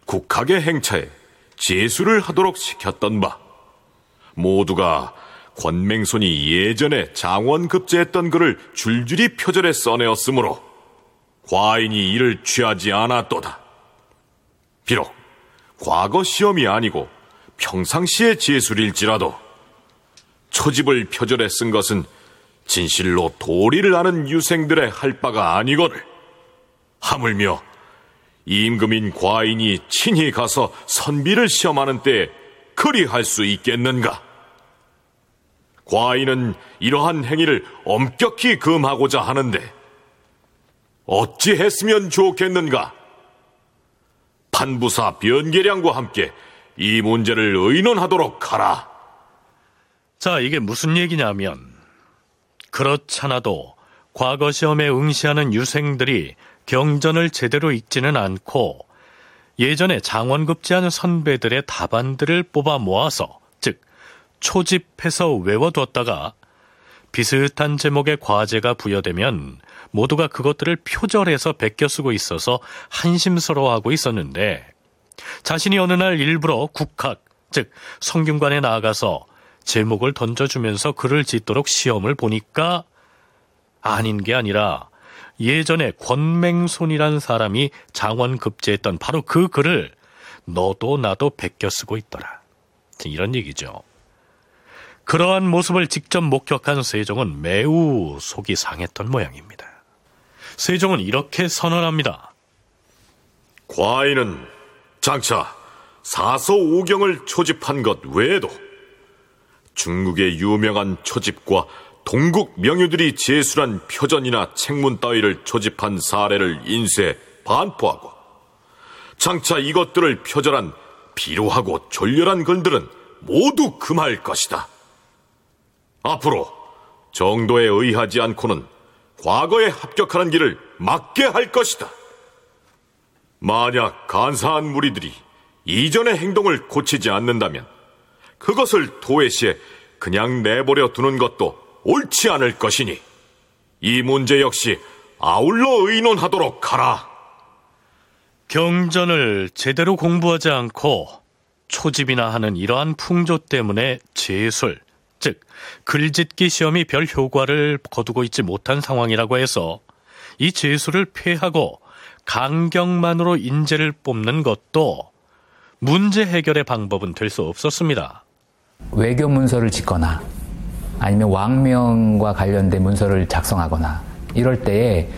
국학의 행차에 제수를 하도록 시켰던 바 모두가 권맹손이 예전에 장원급제했던 글을 줄줄이 표절해 써내었으므로 과인이 이를 취하지 않았도다. 비록 과거 시험이 아니고 평상시의 제술일지라도 초집을 표절해 쓴 것은 진실로 도리를 아는 유생들의 할 바가 아니거늘 하물며 임금인 과인이 친히 가서 선비를 시험하는 때에 그리할 수 있겠는가? 과인은 이러한 행위를 엄격히 금하고자 하는데 어찌 했으면 좋겠는가? 판부사 변계량과 함께 이 문제를 의논하도록 하라. 자, 이게 무슨 얘기냐면 그렇잖아도 과거 시험에 응시하는 유생들이 경전을 제대로 읽지는 않고 예전에 장원급제하는 선배들의 답안들을 뽑아 모아서 즉 초집해서 외워뒀다가 비슷한 제목의 과제가 부여되면 모두가 그것들을 표절해서 베껴 쓰고 있어서 한심스러워하고 있었는데 자신이 어느 날 일부러 국학, 즉 성균관에 나아가서 제목을 던져주면서 글을 짓도록 시험을 보니까 아닌 게 아니라 예전에 권맹손이란 사람이 장원 급제했던 바로 그 글을 너도 나도 베껴 쓰고 있더라. 이런 얘기죠. 그러한 모습을 직접 목격한 세종은 매우 속이 상했던 모양입니다. 세종은 이렇게 선언합니다. 과인은 장차 사서 오경을 초집한 것 외에도 중국의 유명한 초집과 동국 명유들이 제술한 표전이나 책문 따위를 초집한 사례를 인쇄 반포하고 장차 이것들을 표절한 비루하고 졸렬한 글들은 모두 금할 것이다. 앞으로 정도에 의하지 않고는 과거에 합격하는 길을 막게 할 것이다. 만약 간사한 무리들이 이전의 행동을 고치지 않는다면 그것을 도외시에 그냥 내버려 두는 것도 옳지 않을 것이니 이 문제 역시 아울러 의논하도록 하라. 경전을 제대로 공부하지 않고 초집이나 하는 이러한 풍조 때문에 제술, 즉 글짓기 시험이 별 효과를 거두고 있지 못한 상황이라고 해서 이 제술을 폐하고 강경만으로 인재를 뽑는 것도 문제 해결의 방법은 될 수 없었습니다. 외교 문서를 짓거나 아니면 왕명과 관련된 문서를 작성하거나 이럴 때에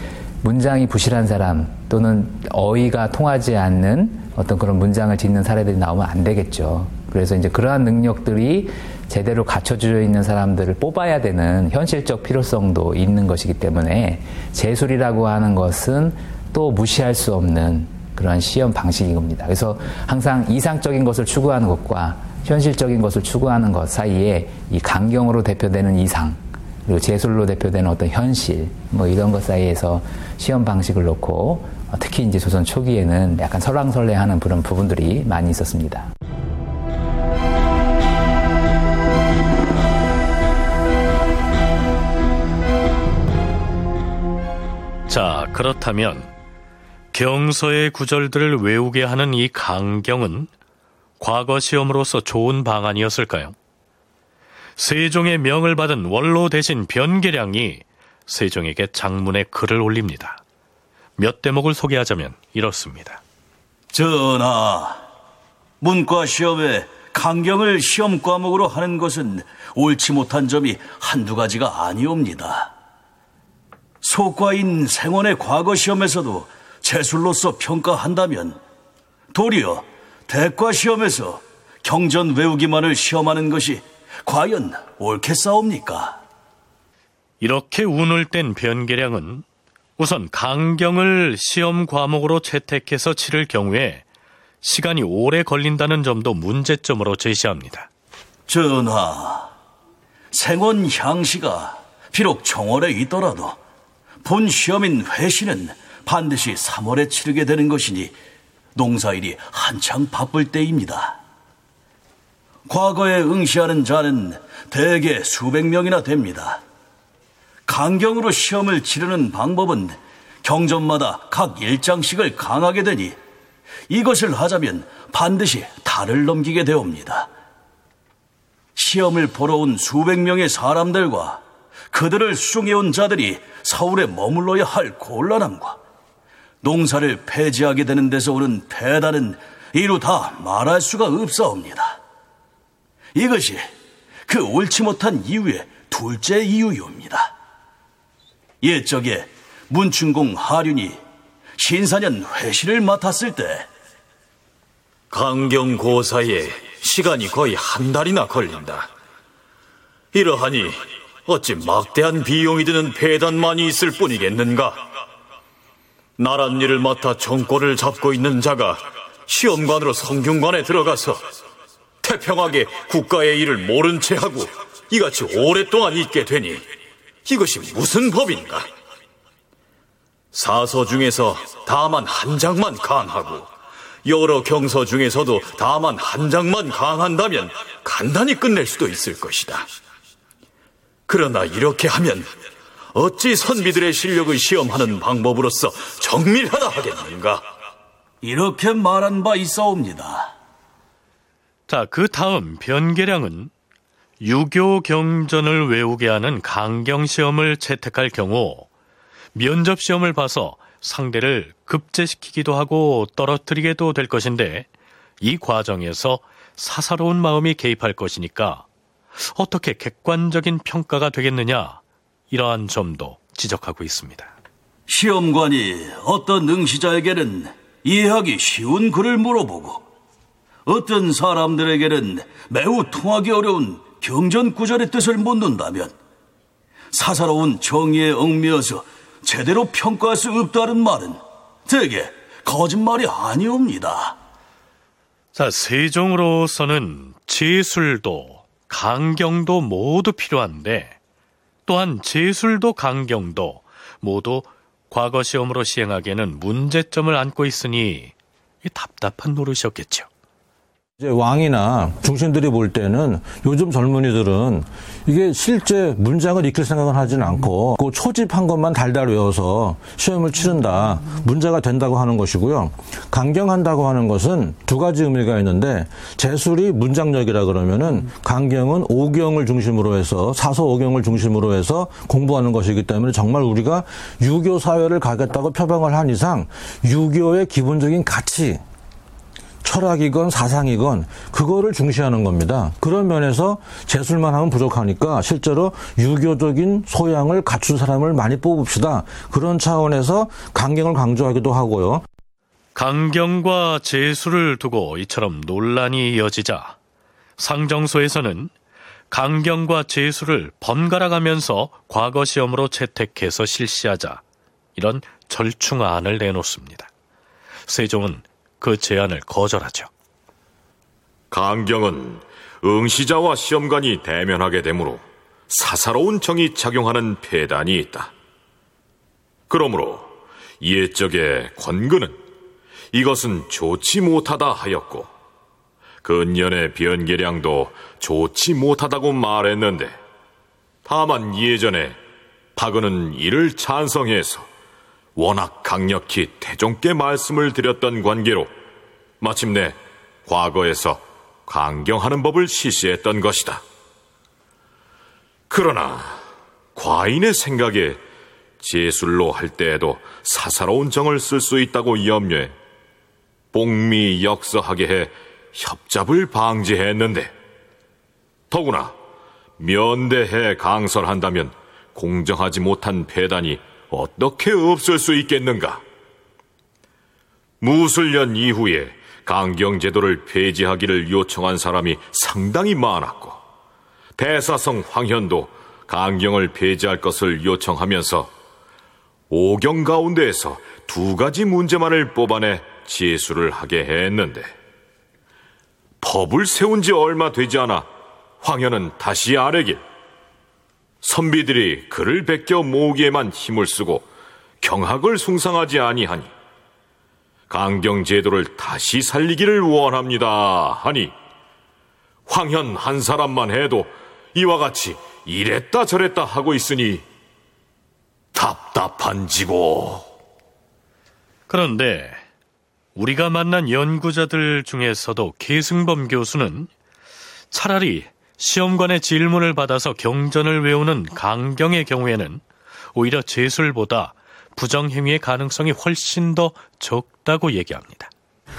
문장이 부실한 사람 또는 어휘가 통하지 않는 어떤 그런 문장을 짓는 사례들이 나오면 안 되겠죠. 그래서 이제 그러한 능력들이 제대로 갖춰져 있는 사람들을 뽑아야 되는 현실적 필요성도 있는 것이기 때문에 재술이라고 하는 것은 또 무시할 수 없는 그런 시험 방식인 겁니다. 그래서 항상 이상적인 것을 추구하는 것과 현실적인 것을 추구하는 것 사이에 이 강경으로 대표되는 이상 그리고 재술로 대표되는 어떤 현실 뭐 이런 것 사이에서 시험 방식을 놓고 특히 이제 조선 초기에는 약간 설왕설래하는 그런 부분들이 많이 있었습니다. 자, 그렇다면 경서의 구절들을 외우게 하는 이 강경은 과거 시험으로서 좋은 방안이었을까요? 세종의 명을 받은 원로 대신 변계량이 세종에게 장문의 글을 올립니다. 몇 대목을 소개하자면 이렇습니다. 전하, 문과 시험에 강경을 시험 과목으로 하는 것은 옳지 못한 점이 한두 가지가 아니옵니다. 소과인 생원의 과거 시험에서도 재술로서 평가한다면 도리어 대과 시험에서 경전 외우기만을 시험하는 것이 과연 옳겠사옵니까? 이렇게 운을 뗀 변계량은 우선 강경을 시험 과목으로 채택해서 치를 경우에 시간이 오래 걸린다는 점도 문제점으로 제시합니다. 전하, 생원 향시가 비록 정월에 있더라도 본 시험인 회시는 반드시 3월에 치르게 되는 것이니 농사일이 한창 바쁠 때입니다. 과거에 응시하는 자는 대개 수백 명이나 됩니다. 강경으로 시험을 치르는 방법은 경전마다 각 일장씩을 강하게 되니 이것을 하자면 반드시 달을 넘기게 되옵니다. 시험을 보러 온 수백 명의 사람들과 그들을 수중해온 자들이 서울에 머물러야 할 곤란함과 농사를 폐지하게 되는 데서 오는 폐단은 이루 다 말할 수가 없사옵니다. 이것이 그 옳지 못한 이유의 둘째 이유요입니다. 옛적에 문춘공 하륜이 신사년 회시를 맡았을 때 강경고사에 시간이 거의 한 달이나 걸린다. 이러하니 어찌 막대한 비용이 드는 폐단만이 있을 뿐이겠는가? 나란 일을 맡아 정권을 잡고 있는 자가 시험관으로 성균관에 들어가서 태평하게 국가의 일을 모른 채 하고 이같이 오랫동안 있게 되니 이것이 무슨 법인가? 사서 중에서 다만 한 장만 강하고 여러 경서 중에서도 다만 한 장만 강한다면 간단히 끝낼 수도 있을 것이다. 그러나 이렇게 하면 어찌 선비들의 실력을 시험하는 방법으로서 정밀하다 하겠는가? 이렇게 말한 바 있사옵니다. 자, 그 다음 변계량은 유교 경전을 외우게 하는 강경 시험을 채택할 경우 면접 시험을 봐서 상대를 급제시키기도 하고 떨어뜨리게도 될 것인데 이 과정에서 사사로운 마음이 개입할 것이니까 어떻게 객관적인 평가가 되겠느냐 이러한 점도 지적하고 있습니다. 시험관이 어떤 응시자에게는 이해하기 쉬운 글을 물어보고 어떤 사람들에게는 매우 통하기 어려운 경전 구절의 뜻을 묻는다면 사사로운 정의에 얽매여서 제대로 평가할 수 없다는 말은 되게 거짓말이 아니옵니다. 자, 세종으로서는 제술도 강경도 모두 필요한데 또한 제술도 강경도 모두 과거 시험으로 시행하기에는 문제점을 안고 있으니 답답한 노릇이었겠죠. 이제 왕이나 중신들이 볼 때는 요즘 젊은이들은 이게 실제 문장을 익힐 생각은 하진 않고 그 초집한 것만 달달 외워서 시험을 치른다. 문제가 된다고 하는 것이고요. 강경한다고 하는 것은 두 가지 의미가 있는데 재술이 문장력이라 그러면은 강경은 오경을 중심으로 해서 사서 오경을 중심으로 해서 공부하는 것이기 때문에 정말 우리가 유교 사회를 가겠다고 표방을 한 이상 유교의 기본적인 가치 철학이건 사상이건 그거를 중시하는 겁니다. 그런 면에서 재술만 하면 부족하니까 실제로 유교적인 소양을 갖춘 사람을 많이 뽑읍시다. 그런 차원에서 강경을 강조하기도 하고요. 강경과 재술을 두고 이처럼 논란이 이어지자 상정소에서는 강경과 재술을 번갈아 가면서 과거 시험으로 채택해서 실시하자 이런 절충안을 내놓습니다. 세종은 그 제안을 거절하죠. 강경은 응시자와 시험관이 대면하게 되므로 사사로운 정이 작용하는 폐단이 있다. 그러므로 옛적의 권근은 이것은 좋지 못하다 하였고 근년의 변계량도 좋지 못하다고 말했는데 다만 예전에 박은은 이를 찬성해서 워낙 강력히 태종께 말씀을 드렸던 관계로 마침내 과거에서 강경하는 법을 실시했던 것이다. 그러나 과인의 생각에 제술로 할 때에도 사사로운 정을 쓸 수 있다고 염려해 복미 역서하게 해 협잡을 방지했는데 더구나 면대해 강설한다면 공정하지 못한 배단이 어떻게 없을 수 있겠는가? 무술년 이후에 강경제도를 폐지하기를 요청한 사람이 상당히 많았고 대사성 황현도 강경을 폐지할 것을 요청하면서 오경 가운데에서 두 가지 문제만을 뽑아내 제수를 하게 했는데 법을 세운 지 얼마 되지 않아 황현은 다시 아래길 선비들이 그를 베껴 모으기에만 힘을 쓰고 경학을 숭상하지 아니하니 강경 제도를 다시 살리기를 원합니다 하니 황현 한 사람만 해도 이와 같이 이랬다 저랬다 하고 있으니 답답한지고. 그런데 우리가 만난 연구자들 중에서도 계승범 교수는 차라리 시험관의 질문을 받아서 경전을 외우는 강경의 경우에는 오히려 제술보다 부정행위의 가능성이 훨씬 더 적다고 얘기합니다.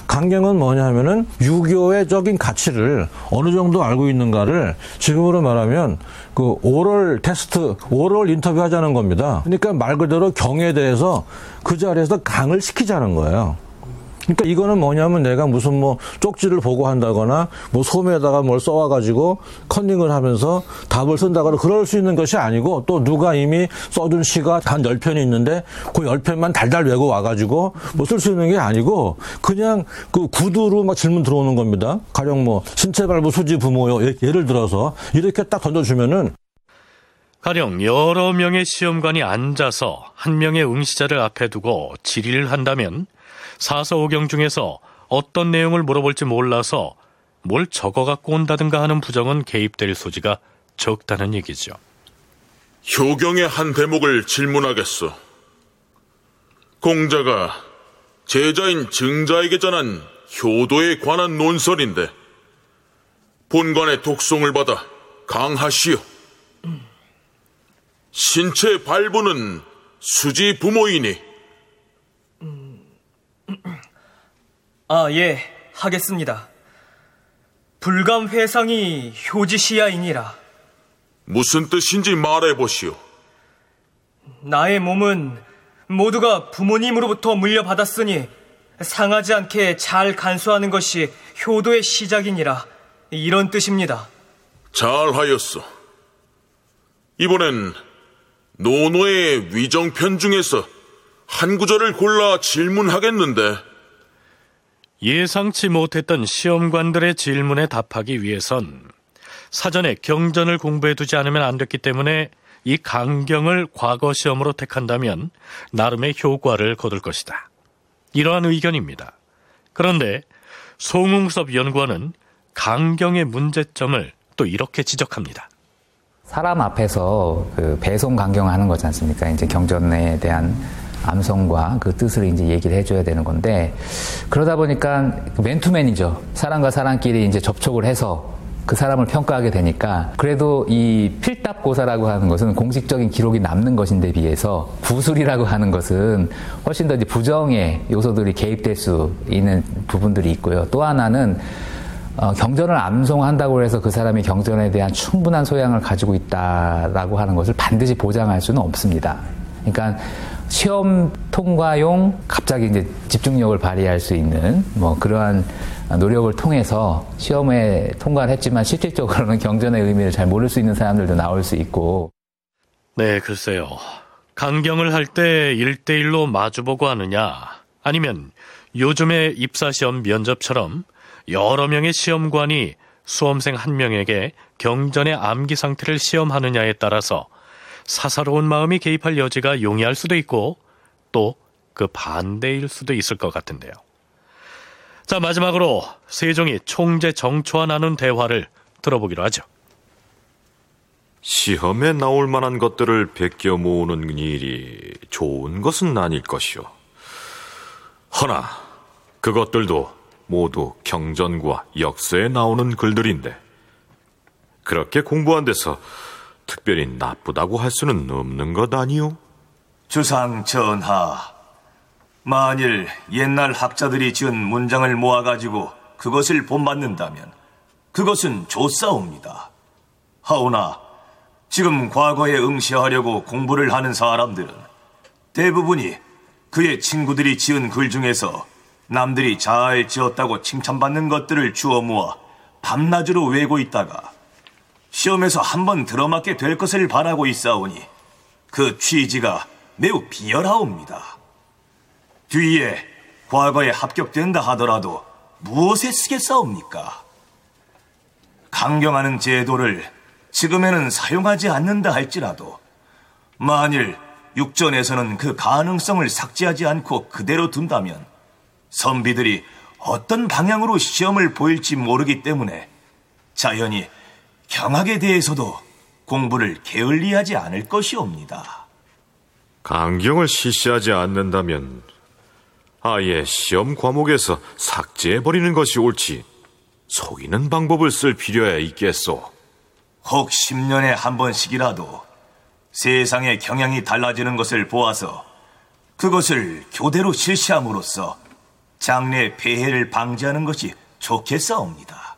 강경은 뭐냐 하면은 유교의 적인 가치를 어느 정도 알고 있는가를 지금으로 말하면 그 오럴 테스트, 오럴 인터뷰 하자는 겁니다. 그러니까 말 그대로 경에 대해서 그 자리에서 강을 시키자는 거예요. 그러니까 이거는 뭐냐면 내가 무슨 뭐 쪽지를 보고 한다거나 뭐 소매에다가 뭘 써와가지고 컨닝을 하면서 답을 쓴다거나 그럴 수 있는 것이 아니고 또 누가 이미 써둔 시가 단 10편이 있는데 그 10편만 달달 외고 와가지고 뭐 쓸 수 있는 게 아니고 그냥 그 구두로 막 질문 들어오는 겁니다. 가령 뭐 신체 발부 수지 부모요. 예, 예를 들어서 이렇게 딱 던져주면은 가령 여러 명의 시험관이 앉아서 한 명의 응시자를 앞에 두고 질의를 한다면 사서오경 중에서 어떤 내용을 물어볼지 몰라서 뭘 적어 갖고 온다든가 하는 부정은 개입될 소지가 적다는 얘기죠. 효경의 한 대목을 질문하겠소. 공자가 제자인 증자에게 전한 효도에 관한 논설인데 본관의 독송을 받아 강하시오. 신체 발부는 수지 부모이니 아, 예, 하겠습니다. 불감 회상이 효지시야이니라. 무슨 뜻인지 말해보시오. 나의 몸은 모두가 부모님으로부터 물려받았으니 상하지 않게 잘 간수하는 것이 효도의 시작이니라. 이런 뜻입니다. 잘하였어. 이번엔 노노의 위정편 중에서 한 구절을 골라 질문하겠는데 예상치 못했던 시험관들의 질문에 답하기 위해선 사전에 경전을 공부해 두지 않으면 안 됐기 때문에 이 강경을 과거 시험으로 택한다면 나름의 효과를 거둘 것이다. 이러한 의견입니다. 그런데 송웅섭 연구원은 강경의 문제점을 또 이렇게 지적합니다. 사람 앞에서 그 배송 강경하는 거지 않습니까? 이제 경전에 대한 암송과 그 뜻을 이제 얘기를 해줘야 되는 건데 그러다 보니까 맨투맨이죠. 사람과 사람끼리 이제 접촉을 해서 그 사람을 평가하게 되니까 그래도 이 필답고사라고 하는 것은 공식적인 기록이 남는 것인데 비해서 구술이라고 하는 것은 훨씬 더 이제 부정의 요소들이 개입될 수 있는 부분들이 있고요. 또 하나는 어, 경전을 암송한다고 해서 그 사람이 경전에 대한 충분한 소양을 가지고 있다라고 하는 것을 반드시 보장할 수는 없습니다. 그러니까 시험 통과용 갑자기 이제 집중력을 발휘할 수 있는 뭐 그러한 노력을 통해서 시험에 통과를 했지만 실질적으로는 경전의 의미를 잘 모를 수 있는 사람들도 나올 수 있고. 네, 글쎄요. 강경을 할때 1대1로 마주보고 하느냐, 아니면 요즘의 입사시험 면접처럼 여러 명의 시험관이 수험생 한 명에게 경전의 암기 상태를 시험하느냐에 따라서 사사로운 마음이 개입할 여지가 용이할 수도 있고 또 그 반대일 수도 있을 것 같은데요. 자, 마지막으로 세종이 총재 정초와 나눈 대화를 들어보기로 하죠. 시험에 나올 만한 것들을 베껴 모으는 일이 좋은 것은 아닐 것이오. 허나 그것들도 모두 경전과 역사에 나오는 글들인데 그렇게 공부한 데서 특별히 나쁘다고 할 수는 없는 것 아니오? 주상 전하, 만일 옛날 학자들이 지은 문장을 모아가지고 그것을 본받는다면 그것은 좋사옵니다. 하오나 지금 과거에 응시하려고 공부를 하는 사람들은 대부분이 그의 친구들이 지은 글 중에서 남들이 잘 지었다고 칭찬받는 것들을 주워 모아 밤낮으로 외고 있다가 시험에서 한 번 들어맞게 될 것을 바라고 있사오니 그 취지가 매우 비열하옵니다. 뒤에 과거에 합격된다 하더라도 무엇에 쓰겠사옵니까? 강경하는 제도를 지금에는 사용하지 않는다 할지라도 만일 육전에서는 그 가능성을 삭제하지 않고 그대로 둔다면 선비들이 어떤 방향으로 시험을 보일지 모르기 때문에 자연히 경학에 대해서도 공부를 게을리하지 않을 것이옵니다. 강경을 실시하지 않는다면 아예 시험 과목에서 삭제해버리는 것이 옳지 속이는 방법을 쓸 필요야 있겠소. 혹 10년에 한 번씩이라도 세상의 경향이 달라지는 것을 보아서 그것을 교대로 실시함으로써 장래 폐해를 방지하는 것이 좋겠사옵니다.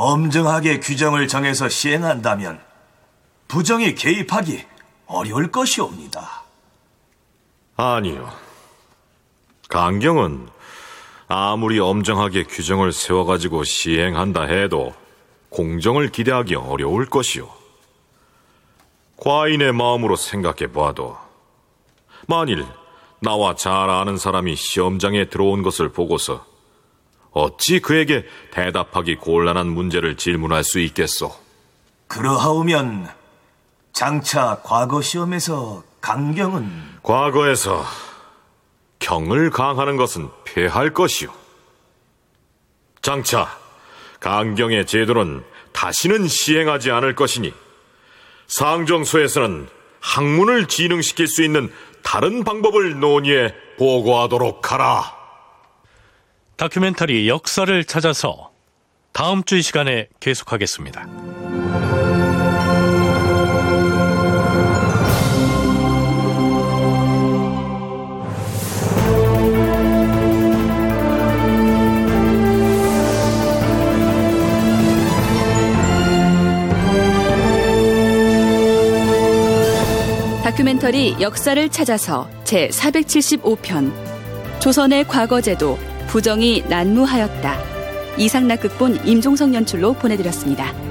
엄정하게 규정을 정해서 시행한다면 부정이 개입하기 어려울 것이옵니다. 아니요. 강경은 아무리 엄정하게 규정을 세워가지고 시행한다 해도 공정을 기대하기 어려울 것이오. 과인의 마음으로 생각해 봐도 만일 나와 잘 아는 사람이 시험장에 들어온 것을 보고서 어찌 그에게 대답하기 곤란한 문제를 질문할 수 있겠소? 그러하오면 장차 과거 시험에서 강경은 과거에서 경을 강하는 것은 폐할 것이오. 장차 강경의 제도는 다시는 시행하지 않을 것이니 상정소에서는 학문을 진흥시킬 수 있는 다른 방법을 논의해 보고하도록 하라. 다큐멘터리 역사를 찾아서 다음 주 이 시간에 계속하겠습니다. 다큐멘터리 역사를 찾아서 제 475편 조선의 과거제도 부정이 난무하였다. 이상락 극본 임종성 연출로 보내드렸습니다.